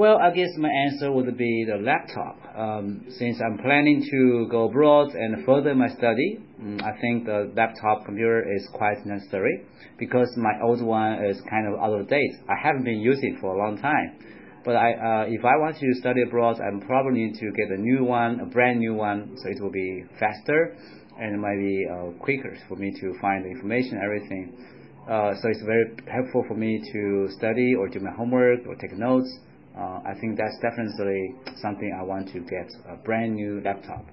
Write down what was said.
Well, I guess my answer would be the laptop. Um, since I'm planning to go abroad and further my study, um, I think the laptop computer is quite necessary because my old one is kind of out of date. I haven't been using it for a long time. But I, uh, if I want to study abroad, I probably need to get a new one, a brand new one, so it will be faster and it might be uh, quicker for me to find the information, everything. Uh, so it's very helpful for me to study or do my homework or take notes Uh, I think that's definitely something I want to get a brand new laptop.